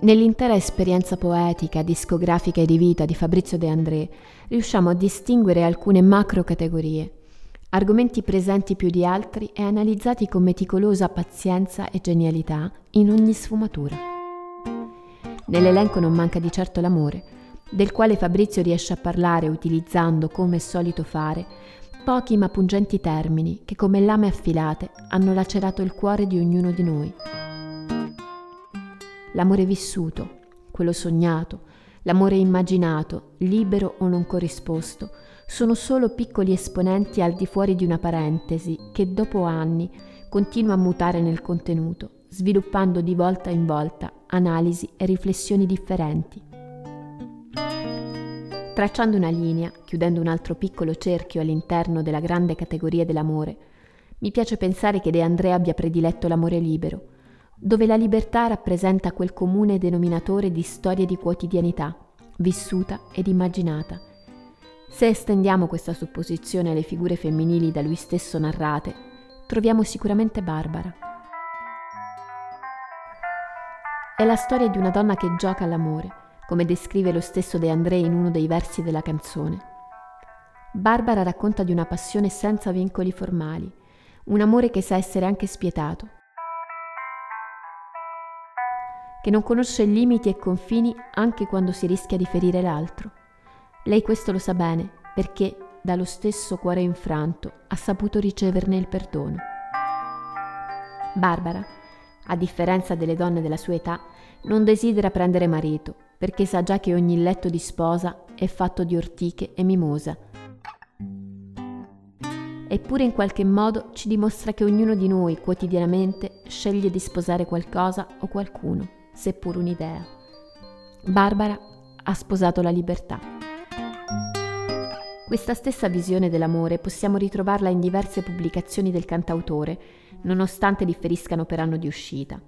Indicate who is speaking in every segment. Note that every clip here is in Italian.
Speaker 1: Nell'intera esperienza poetica, discografica e di vita di Fabrizio De André riusciamo a distinguere alcune macro categorie, argomenti presenti più di altri e analizzati con meticolosa pazienza e genialità in ogni sfumatura. Nell'elenco non manca di certo l'amore, del quale Fabrizio riesce a parlare utilizzando, come è solito fare, pochi ma pungenti termini che come lame affilate hanno lacerato il cuore di ognuno di noi l'amore vissuto, quello sognato, l'amore immaginato, libero o non corrisposto, sono solo piccoli esponenti al di fuori di una parentesi che dopo anni continua a mutare nel contenuto, sviluppando di volta in volta analisi e riflessioni differenti. Tracciando una linea, chiudendo un altro piccolo cerchio all'interno della grande categoria dell'amore, mi piace pensare che De André abbia prediletto l'amore libero, dove la libertà rappresenta quel comune denominatore di storie di quotidianità, vissuta ed immaginata. Se estendiamo questa supposizione alle figure femminili da lui stesso narrate, troviamo sicuramente Barbara. È la storia di una donna che gioca all'amore, come descrive lo stesso De André in uno dei versi della canzone. Barbara racconta di una passione senza vincoli formali, un amore che sa essere anche spietato, che non conosce limiti e confini anche quando si rischia di ferire l'altro. Lei questo lo sa bene perché dallo stesso cuore infranto ha saputo riceverne il perdono. Barbara, a differenza delle donne della sua età, non desidera prendere marito perché sa già che ogni letto di sposa è fatto di ortiche e mimosa. Eppure in qualche modo ci dimostra che ognuno di noi quotidianamente sceglie di sposare qualcosa o qualcuno seppur un'idea. Barbara ha sposato la libertà. Questa stessa visione dell'amore possiamo ritrovarla in diverse pubblicazioni del cantautore, nonostante differiscano per anno di uscita.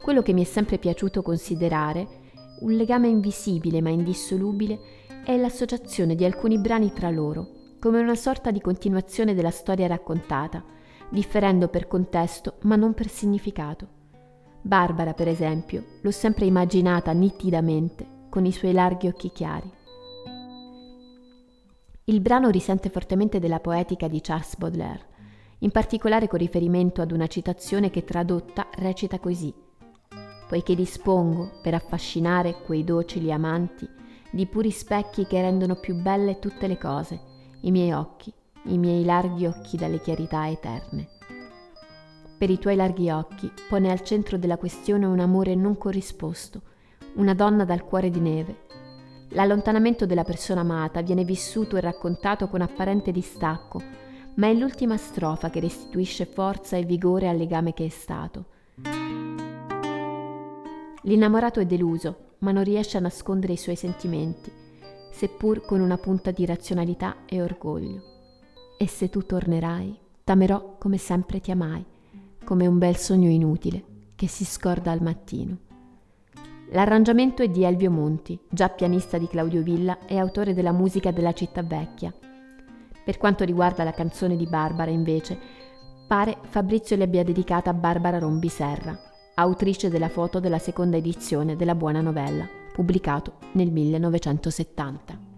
Speaker 1: Quello che mi è sempre piaciuto considerare, un legame invisibile ma indissolubile, è l'associazione di alcuni brani tra loro, come una sorta di continuazione della storia raccontata, differendo per contesto ma non per significato. Barbara, per esempio, l'ho sempre immaginata nitidamente, con i suoi larghi occhi chiari. Il brano risente fortemente della poetica di Charles Baudelaire, in particolare con riferimento ad una citazione che tradotta recita così: Poiché dispongo, per affascinare quei docili amanti, di puri specchi che rendono più belle tutte le cose, i miei occhi, i miei larghi occhi dalle chiarità eterne per i tuoi larghi occhi, pone al centro della questione un amore non corrisposto, una donna dal cuore di neve. L'allontanamento della persona amata viene vissuto e raccontato con apparente distacco, ma è l'ultima strofa che restituisce forza e vigore al legame che è stato. L'innamorato è deluso, ma non riesce a nascondere i suoi sentimenti, seppur con una punta di razionalità e orgoglio. E se tu tornerai, t'amerò come sempre ti amai come un bel sogno inutile che si scorda al mattino. L'arrangiamento è di Elvio Monti, già pianista di Claudio Villa e autore della musica della città vecchia. Per quanto riguarda la canzone di Barbara, invece, pare Fabrizio le abbia dedicata a Barbara Rombi Serra, autrice della foto della seconda edizione della Buona Novella, pubblicato nel 1970.